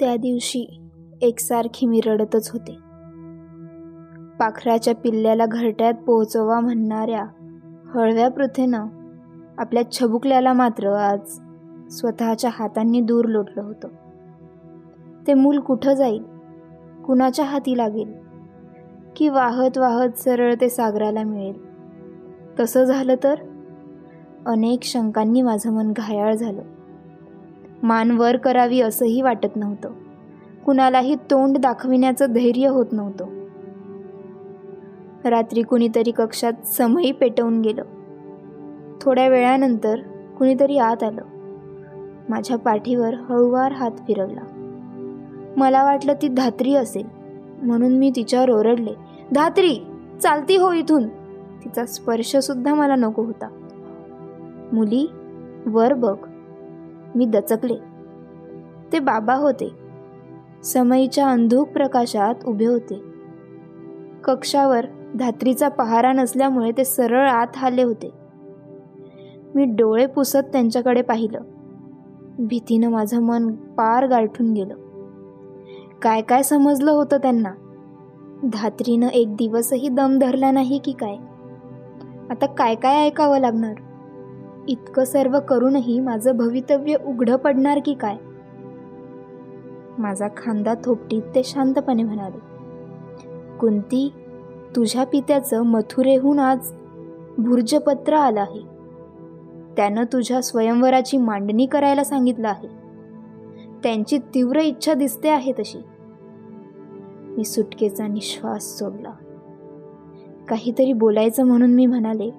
त्या दिवशी एकसारखी मी रडतच होते. पाखराच्या पिल्ल्याला घरट्यात पोहोचवा म्हणणाऱ्या हळव्या प्रथेनं आपल्या छबुकल्याला मात्र आज स्वतःच्या हातांनी दूर लोटलं होतं. ते मूल कुठं जाईल? कुणाच्या हाती लागेल? की वाहत वाहत सरळ ते सागराला मिळेल? तसं झालं तर अनेक शंकांनी माझं मन घायाळ झालं. मान वर करावी असंही वाटत नव्हतं. कुणालाही तोंड दाखविण्याचं धैर्य होत नव्हतं. रात्री कुणीतरी कक्षात समयी पेटवून गेलं. थोड्या वेळानंतर कुणीतरी आत आलं. माझ्या पाठीवर हळूवार हात फिरवला. मला वाटलं ती धात्री असेल. म्हणून मी तिच्यावर ओरडले धात्री चालती हो इथून. तिचा स्पर्शसुद्धा मला नको होता. मुली वर बघ. मी दचकले. ते बाबा होते. समईच्या अंधूक प्रकाशात उभे होते. कक्षावर धात्रीचा पहारा नसल्यामुळे ते सरळ आत आले होते. मी डोळे पुसत त्यांच्याकडे पाहिलं. भीतीनं माझं मन पार गाठून गेलं. काय काय समजलं होतं त्यांना? धात्रीनं एक दिवसही दम धरला नाही की काय? आता काय काय ऐकावं लागणार? इतकं सर्व करूनही माझं भवितव्य उघडं पडणार की काय? माझा खांदा थोपटीत ते शांतपणे म्हणाले कुंती तुझ्या पित्याचं मथुरेहून आज भुर्जपत्र आलं आहे. त्यानं तुझ्या स्वयंवराची मांडणी करायला सांगितलं आहे. त्यांची तीव्र इच्छा दिसते आहे तशी. मी सुटकेचा निश्वास सोडला. काहीतरी बोलायचं म्हणून मी म्हणाले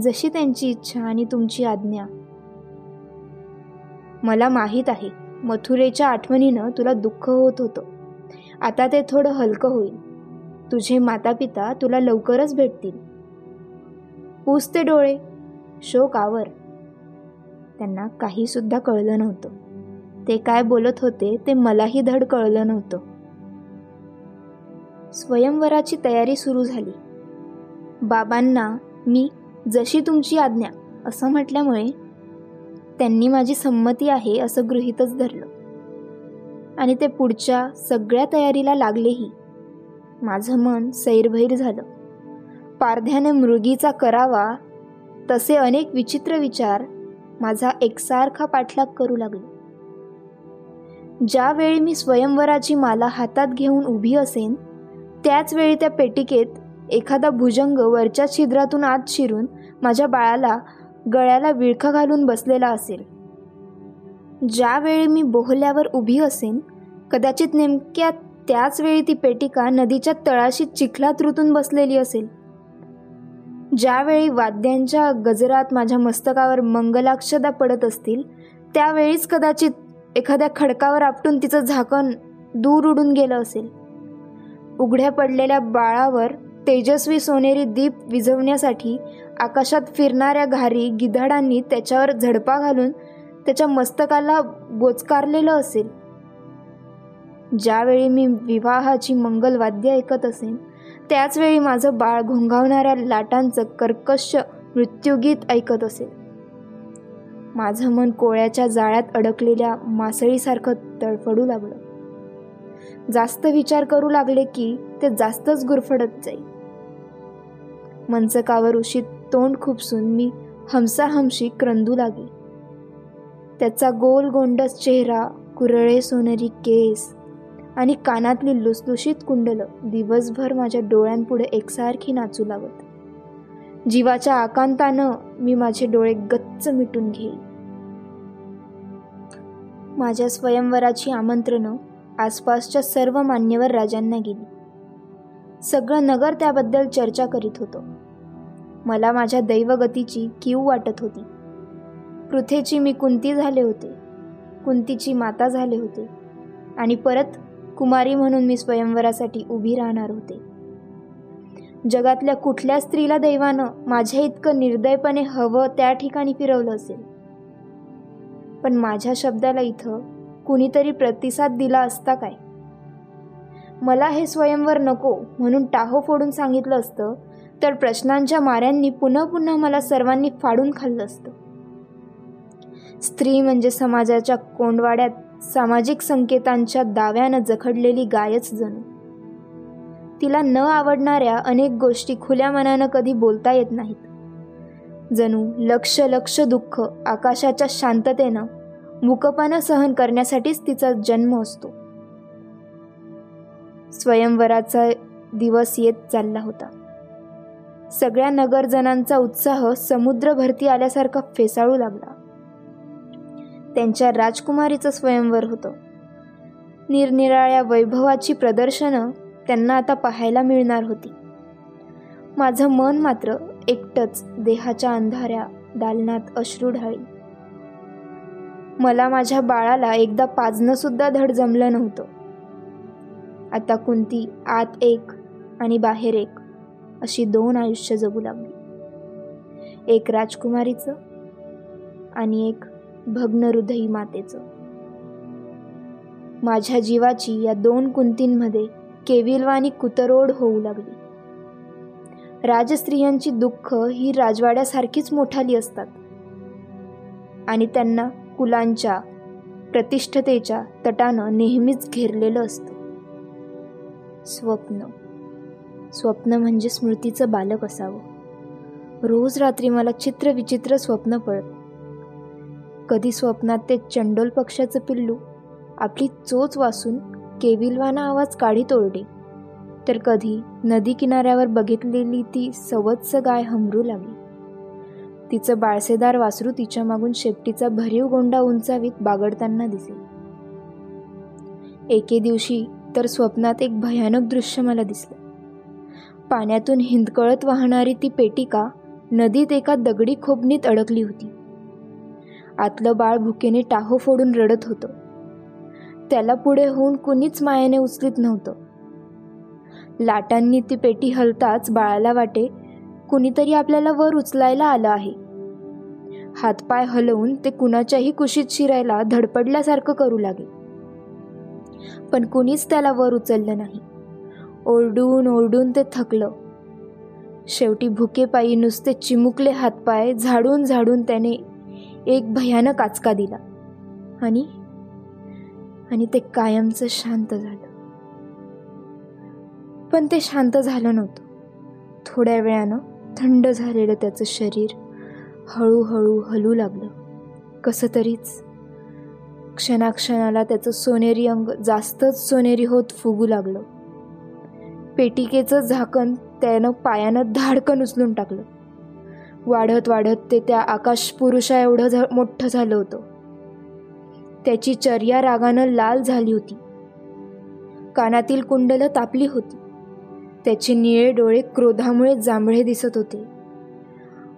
जशी त्यांची इच्छा आणि तुमची आज्ञा. मला माहीत आहे मथुरेच्या आठवणीनं तुला दुःख होत होतं. आता ते थोडं हलकं होईल. तुझे माता पिता तुला लवकरच भेटतील. पुसते डोळे शोक आवर. त्यांना काहीसुद्धा कळलं नव्हतं. ते काय बोलत होते ते मलाही धड कळलं नव्हतं. स्वयंवराची तयारी सुरू झाली. बाबांना मी जशी तुमची आज्ञा असं म्हटल्यामुळे त्यांनी माझी संमती आहे असं गृहीतच धरलं. आणि ते पुढच्या सगळ्या तयारीला लागलेही माझं मन सैरभैर झालं. पारध्याने मृगीचा करावा तसे अनेक विचित्र विचार माझा एकसारखा पाठलाग करू लागले. ज्यावेळी मी स्वयंवराची माला हातात घेऊन उभी असेन त्याच वेळी त्या पेटिकेत एखादा भुजंग वरच्या छिद्रातून आत शिरून माझ्या बाळाला गळ्याला विळखा घालून बसलेला असेल. ज्यावेळी मी बोहल्यावर उभी असेन कदाचित नेमक्या त्याच वेळी ती पेटिका नदीच्या तळाशी चिखलात रुतून बसलेली असेल. ज्यावेळी वाद्यांच्या गजरात माझ्या मस्तकावर मंगलाक्षदा पडत असतील त्यावेळीच कदाचित एखाद्या खडकावर आपटून तिचं झाकण दूर उडून गेलं असेल. उघड्या पडलेल्या बाळावर तेजस्वी सोनेरी दीप विझवण्यासाठी आकाशात फिरणाऱ्या घारी गिधाडांनी त्याच्यावर झडपा घालून त्याच्या मस्तकाला बोचकारलेलं असेल. ज्यावेळी मी विवाहाची मंगलवाद्य ऐकत असेन त्याचवेळी माझं बाळ घोंघावणाऱ्या लाटांचं कर्कश मृत्यूगीत ऐकत असेल. माझं मन कोळ्याच्या जाळ्यात अडकलेल्या मासळीसारखं तडफडू लागलं. जास्त विचार करू लागले की ते जास्तच गुरफडत जाईल. मंचकावर उशीत तोंड खुपसून मी हमसाहमशी क्रंदू लागली. त्याचा गोल गोंडस चेहरा कुरळे सोनेरी केस आणि कानातली लुसलुशीत कुंडलं दिवसभर माझ्या डोळ्यांपुढे एकसारखी नाचू लागत. जीवाच्या आकांतानं मी माझे डोळे गच्च मिटून घेईल माझ्या स्वयंवराची आमंत्रणं आसपासच्या सर्व मान्यवर राजांना गेली. सगळं नगर त्याबद्दल चर्चा करीत होतं. मला माझ्या दैवगतीची कीव वाटत होती. पृथेची मी कुंती झाले होते. कुंतीची माता झाले होते. आणि परत कुमारी म्हणून मी स्वयंवरासाठी उभी राहणार होते. जगातल्या कुठल्या स्त्रीला दैवानं माझ्या इतकं निर्दयपणे हवं त्या ठिकाणी फिरवलं असेल? पण माझ्या शब्दाला इथं कुणीतरी प्रतिसाद दिला असता काय? मला हे स्वयंवर नको म्हणून टाहो फोडून सांगितलं असतं तर प्रश्नांच्या माऱ्यांनी पुन्हा पुन्हा मला सर्वांनी फाडून खाल्लं असतं. स्त्री म्हणजे समाजाच्या कोंडवाड्यात सामाजिक संकेतांच्या दाव्यानं जखडलेली गायच जणू. तिला न आवडणाऱ्या अनेक गोष्टी खुल्या मनानं कधी बोलता येत नाहीत. जणू लक्ष लक्ष दुःख आकाशाच्या शांततेनं मुकपानं सहन करण्यासाठीच तिचा जन्म असतो. स्वयंवराचा दिवस येत चालला होता. सगळ्या नगरजनांचा उत्साह समुद्रभरती आल्यासारखा फेसाळू लागला. त्यांच्या राजकुमारीचं स्वयंवर होतं. निरनिराळ्या वैभवाची प्रदर्शनं त्यांना आता पाहायला मिळणार होती. माझं मन मात्र एकटंच देहाच्या अंधाऱ्या दालनात अश्रू ढाळी. मला माझ्या बाळाला एकदा पाजणंसुद्धा धड जमलं नव्हतं. आता कुंती आत एक आणि बाहेर एक. अशी दोन आयुष्य जगू लागली. एक राजकुमारीचं आणि एक भग्न हृदयी मातेचं. माझ्या जीवाची या दोन कुंतींमध्ये केविलवानी कुतरोड होऊ लागली. राजस्त्रियांची दुःख ही राजवाड्यासारखीच मोठाली असतात. आणि त्यांना कुलांच्या प्रतिष्ठतेच्या तटानं नेहमीच घेरलेलं असतं. स्वप्न. स्वप्न म्हणजे स्मृतीचं बालक असावं. रोज रात्री मला चित्रविचित्र स्वप्न पडत कधी स्वप्नात ते चंडोल पक्षाचं पिल्लू आपली चोच वासून केविलवाना आवाज काढीत ओरडे तर कधी नदी किनाऱ्यावर बघितलेली ती सवत्स गाय हमरू लागली. तिचं बाळसेदार वासरू तिच्या मागून शेपटीचा भरीव गोंडा उंचावीत बागडताना दिसे एके दिवशी तर स्वप्नात एक भयानक दृश्य मला दिसलं. पाण्यातून हिंदकळत वाहणारी ती पेटिका नदीत एका दगडी खोबणीत अडकली होती. आतलं बाळ भुकेने टाहो फोडून रडत होतं. त्याला पुढे होऊन कुणीच मायाने उचलीत नव्हतं. लाटांनी ती पेटी हलताच बाळाला वाटे कुणीतरी आपल्याला वर उचलायला आलं आहे. हातपाय हलवून ते कुणाच्याही कुशीत शिरायला धडपडल्यासारखं करू लागे पण कुणीच त्याला वर उचललं नाही. ओरडून ओरडून ते थकलं. शेवटी भुकेपायी नुसते चिमुकले हातपाय झाडून झाडून त्याने एक भयानक आचका दिला. आणि आणि ते कायमचं शांत झालं. पण ते शांत झालं नव्हतं. थोड्या वेळानं थंड झालेलं त्याचं शरीर हळूहळू हलू लागलं. कसं तरीच. क्षणाक्षणाला त्याचं सोनेरी अंग जास्तच सोनेरी होत फुगू लागलं. पेटिकेचं झाकण त्यानं पायानं धाडकन उचलून टाकलं. वाढत वाढत ते त्या आकाश पुरुषा एवढं झा मोठं झालं होतं. त्याची चर्या रागानं लाल झाली होती. कानातील कुंडलं तापली होती. त्याचे निळे डोळे क्रोधामुळे जांभळे दिसत होते.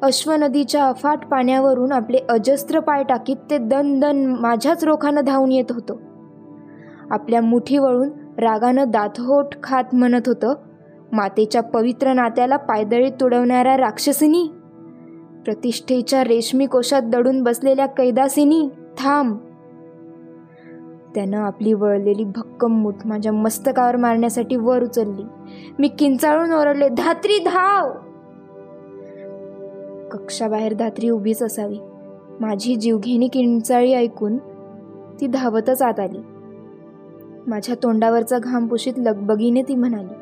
अश्व नदीच्या अफाट पाण्यावरून आपले अजस्त्र पाय टाकीत ते दन दन माझ्याच रोखानं धावून येत होतं. आपल्या मुठी वळून रागानं दातहोट खात म्हणत होतं मातेच्या पवित्र नात्याला पायदळी तुडवणाऱ्या राक्षसिनी प्रतिष्ठेच्या रेशमी कोशात दडून बसलेल्या कैदासिनी थांब. त्यानं आपली वळलेली भक्कम मूठ माझ्या मस्तकावर मारण्यासाठी वर उचलली. मी किंचाळून ओरडले धात्री धाव! कक्षाबाहेर धात्री उभीच असावी. माझी जीवघेणी किंचाळी ऐकून ती धावतच आत आली. माझ्या तोंडावरचा घाम पुशीत लगबगीने ती म्हणाली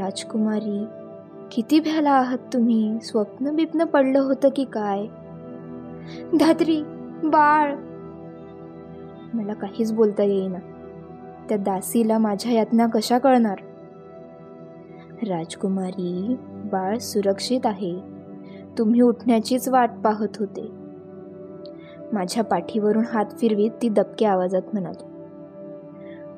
राजकुमारी किती भ्याला आहात तुम्ही? स्वप्न बिप्न पडलं होतं की काय? धात्री बाळ. मला काहीच बोलता येईना. त्या दासीला माझ्या यातना कशा कळणार? राजकुमारी बाळ सुरक्षित आहे. तुम्ही उठण्याचीच वाट पाहत होते. माझ्या पाठीवरून हात फिरवीत ती दबक्या आवाजात म्हणाली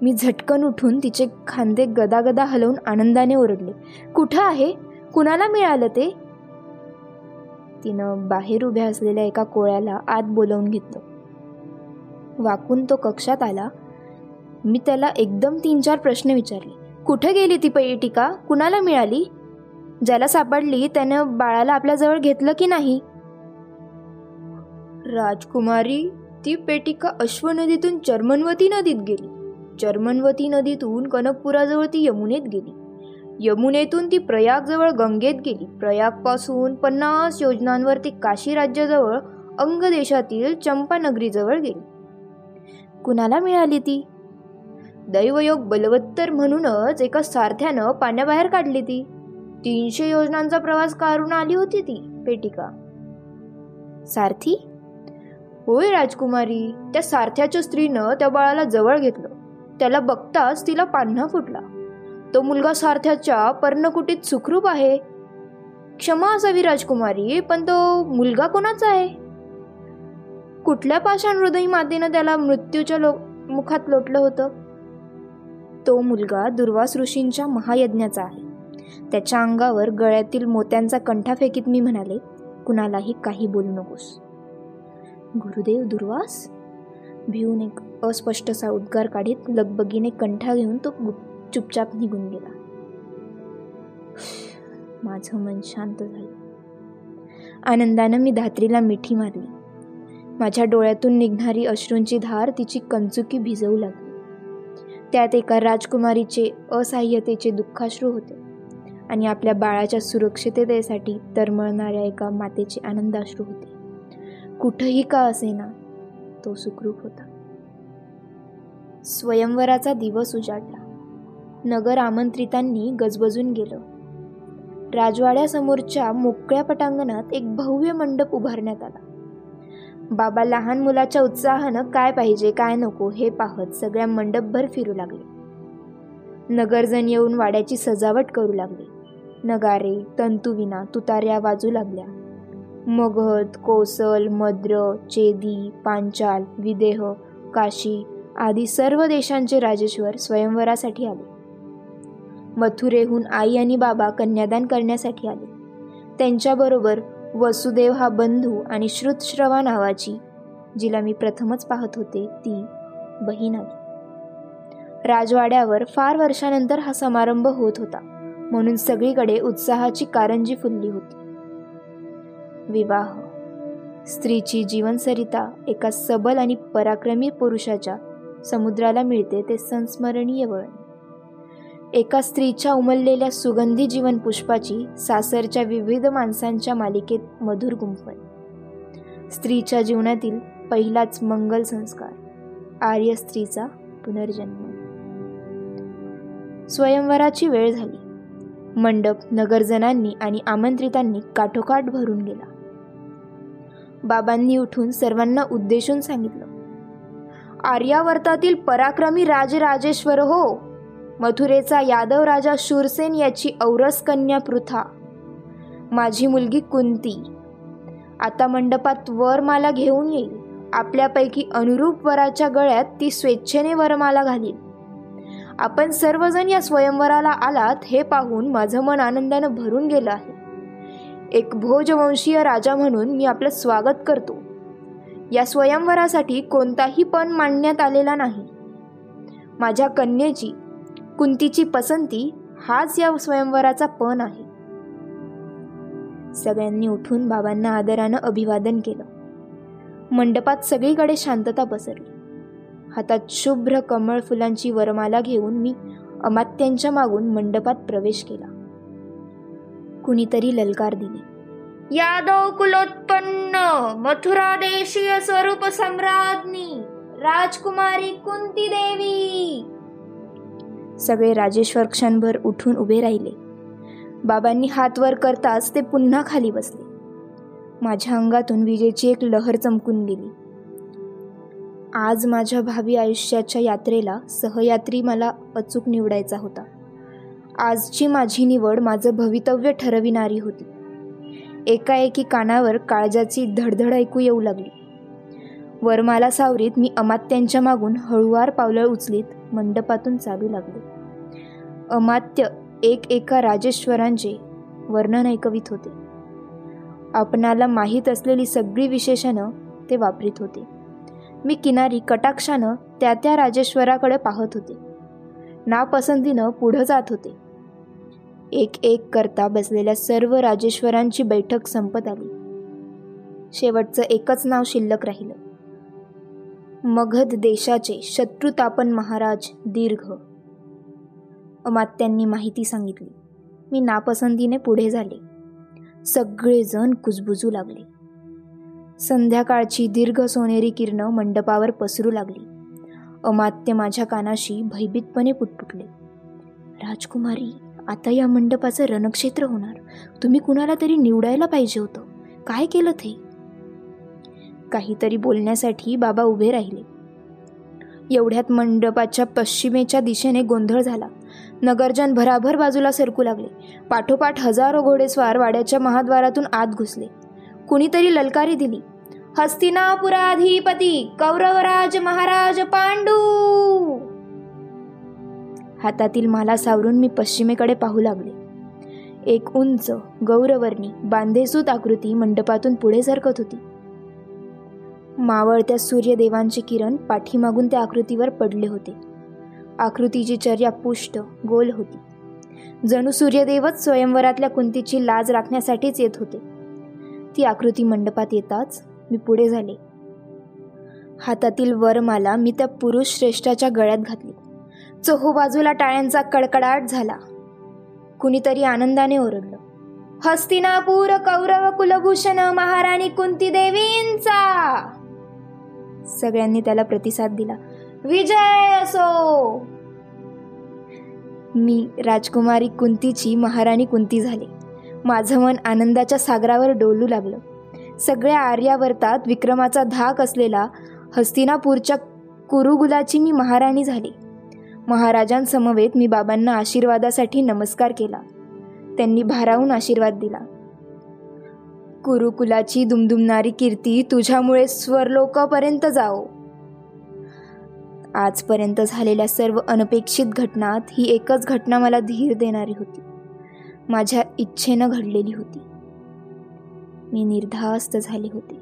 मी झटकन उठून तिचे खांदे गदागदा हलवून आनंदाने ओरडले. कुठं आहे? कुणाला मिळालं ते? तिनं बाहेर उभ्या असलेल्या एका कोळ्याला आत बोलवून घेतलं. वाकून तो कक्षात आला. मी त्याला एकदम तीन चार प्रश्न विचारले. कुठे गेली ती पेटिका कुणाला मिळाली? ज्याला सापडली त्यानं बाळाला आपल्याजवळ घेतलं की नाही? राजकुमारी ती पेटिका अश्वनदीतून चर्मनवती नदीत गेली. चर्मनवती नदीतून कनकपुराजवळ ती यमुनेत गेली. यमुनेतून ती प्रयागजवळ गंगेत गेली. प्रयागपासून पन्नास योजनांवर ती काशी राज्याजवळ अंग देशातील चंपानगरीजवळ गेली. कुणाला मिळाली ती? दैवयोग बलवत्तर म्हणूनच एका सारथ्यानं पाण्याबाहेर काढली ती. तीनशे योजनांचा प्रवास करून आली होती ती पेटिका. सारथी? होय राजकुमारी त्या सारथ्याच्या स्त्रीनं त्या बाळाला जवळ घेतलं. त्याला बघताच तिला पान्हा फुटला. तो मुलगा सारथ्याच्या पर्णकुटीत सुखरूप आहे. क्षमा असावी राजकुमारी पण तो मुलगा कोणाचा आहे? कुठल्या पाषाण हृदयी मातेनं त्याला मृत्यूच्या लो मुखात लोटलं होतं? तो मुलगा दुर्वास ऋषींच्या महायज्ञाचा आहे. त्याच्या अंगावर गळ्यातील मोत्यांचा कंठा फेकीत मी म्हणाले कुणालाही काही बोलू नकोस. गुरुदेव दुर्वास भिवून एक अस्पष्टसा उद्गार काढीत लगबगीने कंठा घेऊन तो चुपचाप निघून गेला. माझं मन शांत झालं. आनंदानं मी धात्रीला मिठी मारली. माझ्या डोळ्यातून निघणारी अश्रूंची धार तिची कंचुकी भिजवू लागली. त्यात एका राजकुमारीचे असहाय्यतेचे दुःखाश्रू होते आणि आपल्या बाळाच्या सुरक्षिततेसाठी तरमळणाऱ्या एका मातेचे आनंदाश्रू होते. कुठंही का असेना तो सुखरूप होता. स्वयंवराचा दिवस उजाडला. नगर आमंत्रितांनी गजबजून गेलं. राजवाड्यासमोरच्या मोकळ्या पटांगणात एक भव्य मंडप उभारण्यात आला. बाबा लहान मुलाच्या उत्साहानं काय पाहिजे काय नको हे पाहत सगळ्या मंडपभर फिरू लागले. नगरजण येऊन वाड्याची सजावट करू लागले. नगारे तंतुविना तुतार्या वाजू लागल्या. मगध कोसल मद्र चेदी पांचाल विदेह काशी आदी सर्व देशांचे राजेश्वर स्वयंवरासाठी आले. मथुरेहून आई आणि बाबा कन्यादान करण्यासाठी आले. त्यांच्याबरोबर वसुदेव हा बंधू आणि श्रुतश्रवा नावाची जिला मी प्रथमच पाहत होते ती बहीण आली. राजवाड्यावर फार वर्षानंतर हा समारंभ होत होता म्हणून सगळीकडे उत्साहाची कारंजी फुलली होती. विवाह. स्त्रीची जीवनसरिता एका सबल आणि पराक्रमी पुरुषाच्या समुद्राला मिळते ते संस्मरणीय वळण. एका स्त्रीच्या उमललेल्या सुगंधी जीवन पुष्पाची सासरच्या विविध माणसांच्या मालिकेत मधुर गुंफण. स्त्रीच्या जीवनातील पहिलाच मंगल संस्कार आर्य स्त्रीचा पुनर्जन्म. स्वयंवराची वेळ झाली. मंडप नगरजनांनी आणि आमंत्रितांनी काठोकाठ भरून गेला. बाबांनी उठून सर्वांना उद्देशून सांगितलं. आर्यावर्तातील पराक्रमी राजराजेश्वर हो मथुरेचा यादव राजा शूरसेन याची औरस कन्या पृथा माझी मुलगी कुंती. आता मंडपात वरमाला घेऊन येईल. आपल्यापैकी अनुरूप वराच्या गळ्यात ती स्वेच्छेने वरमाला घालील आपण सर्वजण या स्वयंवराला आलात हे पाहून माझं मन आनंदानं भरून गेलं आहे. एक भोजवंशीय राजा म्हणून मी आपलं स्वागत करतो. या स्वयंवरासाठी कोणताही पण मांडण्यात आलेला नाही. माझ्या कन्येची कुंतीची पसंती हाच या स्वयंवराचा पण आहे. सगळ्यांनी उठून बाबांना आदरानं अभिवादन केलं. मंडपात सगळीकडे शांतता पसरली. हातात शुभ्र कमळ फुलांची वरमाला घेऊन मी अमात्यांच्या मागून मंडपात प्रवेश केला. कुणीतरी ललकार दिली. यादव कुलोत्पन्न मथुरा देशीय स्वरूप सम्राज्ञी राजकुमारी कुंती देवी. सगळे राजेश्वर क्षणभर उठून उभे राहिले. बाबांनी हात वर करताच ते पुन्हा खाली बसले. माझ्या अंगातून विजेची एक लहर चमकून गेली. आज माझ्या भावी आयुष्याच्या यात्रेला सहयात्री मला अचूक निवडायचा होता. आजची माझी निवड माझं भवितव्य ठरविणारी होती. एकाएकी कानावर काळजाची धडधड ऐकू येऊ लागली. वरमाला सावरीत मी अमात्यांच्या मागून हळुवार पावलं उचलीत मंडपातून चालू लागले. अमात्य एक एका राजेश्वरांचे वर्णन ऐकवित होते. आपणाला माहीत असलेली सगळी विशेषणं ते वापरीत होते. मी किनारी कटाक्षानं त्या त्या राजेश्वराकडे पाहत होते. नापसंतीनं पुढं जात होते. एक एक करता बसलेल्या सर्व राजेश्वरांची बैठक संपत आली. शेवटचं एकच नाव शिल्लक राहिलं. मगध देशाचे शत्रुतापन महाराज दीर्घ. अमात्यांनी माहिती सांगितली. मी नापसंतीने पुढे झाले. सगळेजण कुजबुजू लागले. संध्याकाळची दीर्घ सोनेरी किरणं मंडपावर पसरू लागली. अमात्य माझ्या कानाशी भयभीतपणे पुटपुटले. राजकुमारी आता या मंडपाचं रणक्षेत्र होणार. तुम्ही कुणाला तरी निवडायला पाहिजे होतं. काय केलं ते? काहीतरी बोलण्यासाठी बाबा उभे राहिले. एवढ्यात मंडपाच्या पश्चिमेच्या दिशेने गोंधळ झाला. नगरजन भराभर बाजूला सरकू लागले. पाठोपाठ हजारो घोडेस्वार वाड्याच्या महाद्वारातून आत घुसले. कुणीतरी ललकारी दिली. हस्तिनापुराधिपती कौरवराज महाराज पांडू! हातातील माला सावरून मी पश्चिमेकडे पाहू लागले. एक उंच गौरवर्णी बांधेसूत आकृती मंडपातून पुढे सरकत होती. मावळत्या सूर्यदेवांचे किरण पाठीमागून त्या आकृतीवर पडले होते. आकृतीची चर्या पुष्ट गोल होती. जणू सूर्यदेवच स्वयंवरातल्या कुंतीची लाज राखण्यासाठीच येत होते. ती आकृती मंडपात येताच मी पुढे झाले. हातातील वरमाला मी त्या पुरुष श्रेष्ठाच्या गळ्यात घातली. चहूबाजूला टाळ्यांचा कडकडाट झाला. कुणीतरी आनंदाने ओरडलं. हस्तिनापूर कौरव कुलभूषण महाराणी कुंती देवींचा सगळ्यांनी त्याला प्रतिसाद दिला. विजय असो! मी राजकुमारी कुंतीची महाराणी कुंती झाले. माझं मन आनंदाच्या सागरावर डोलू लागलं. सगळ्या आर्यावर्तात विक्रमाचा धाक असलेला हस्तिनापूरच्या कुरुगुलाची मी महाराणी झाली. महाराजांसमवेत मी बाबांना आशीर्वादासाठी नमस्कार केला. त्यांनी भारावून आशीर्वाद दिला. कुरुकुलाची दुमदुमणारी कीर्ती तुझ्यामुळे स्वरलोकापर्यंत जाओ आजपर्यंत झालेल्या सर्व अनपेक्षित घटनात ही एकच घटना मला धीर देणारी होती. माझ्या इच्छेनं घडलेली होती. मी निर्धास्त झाले होते.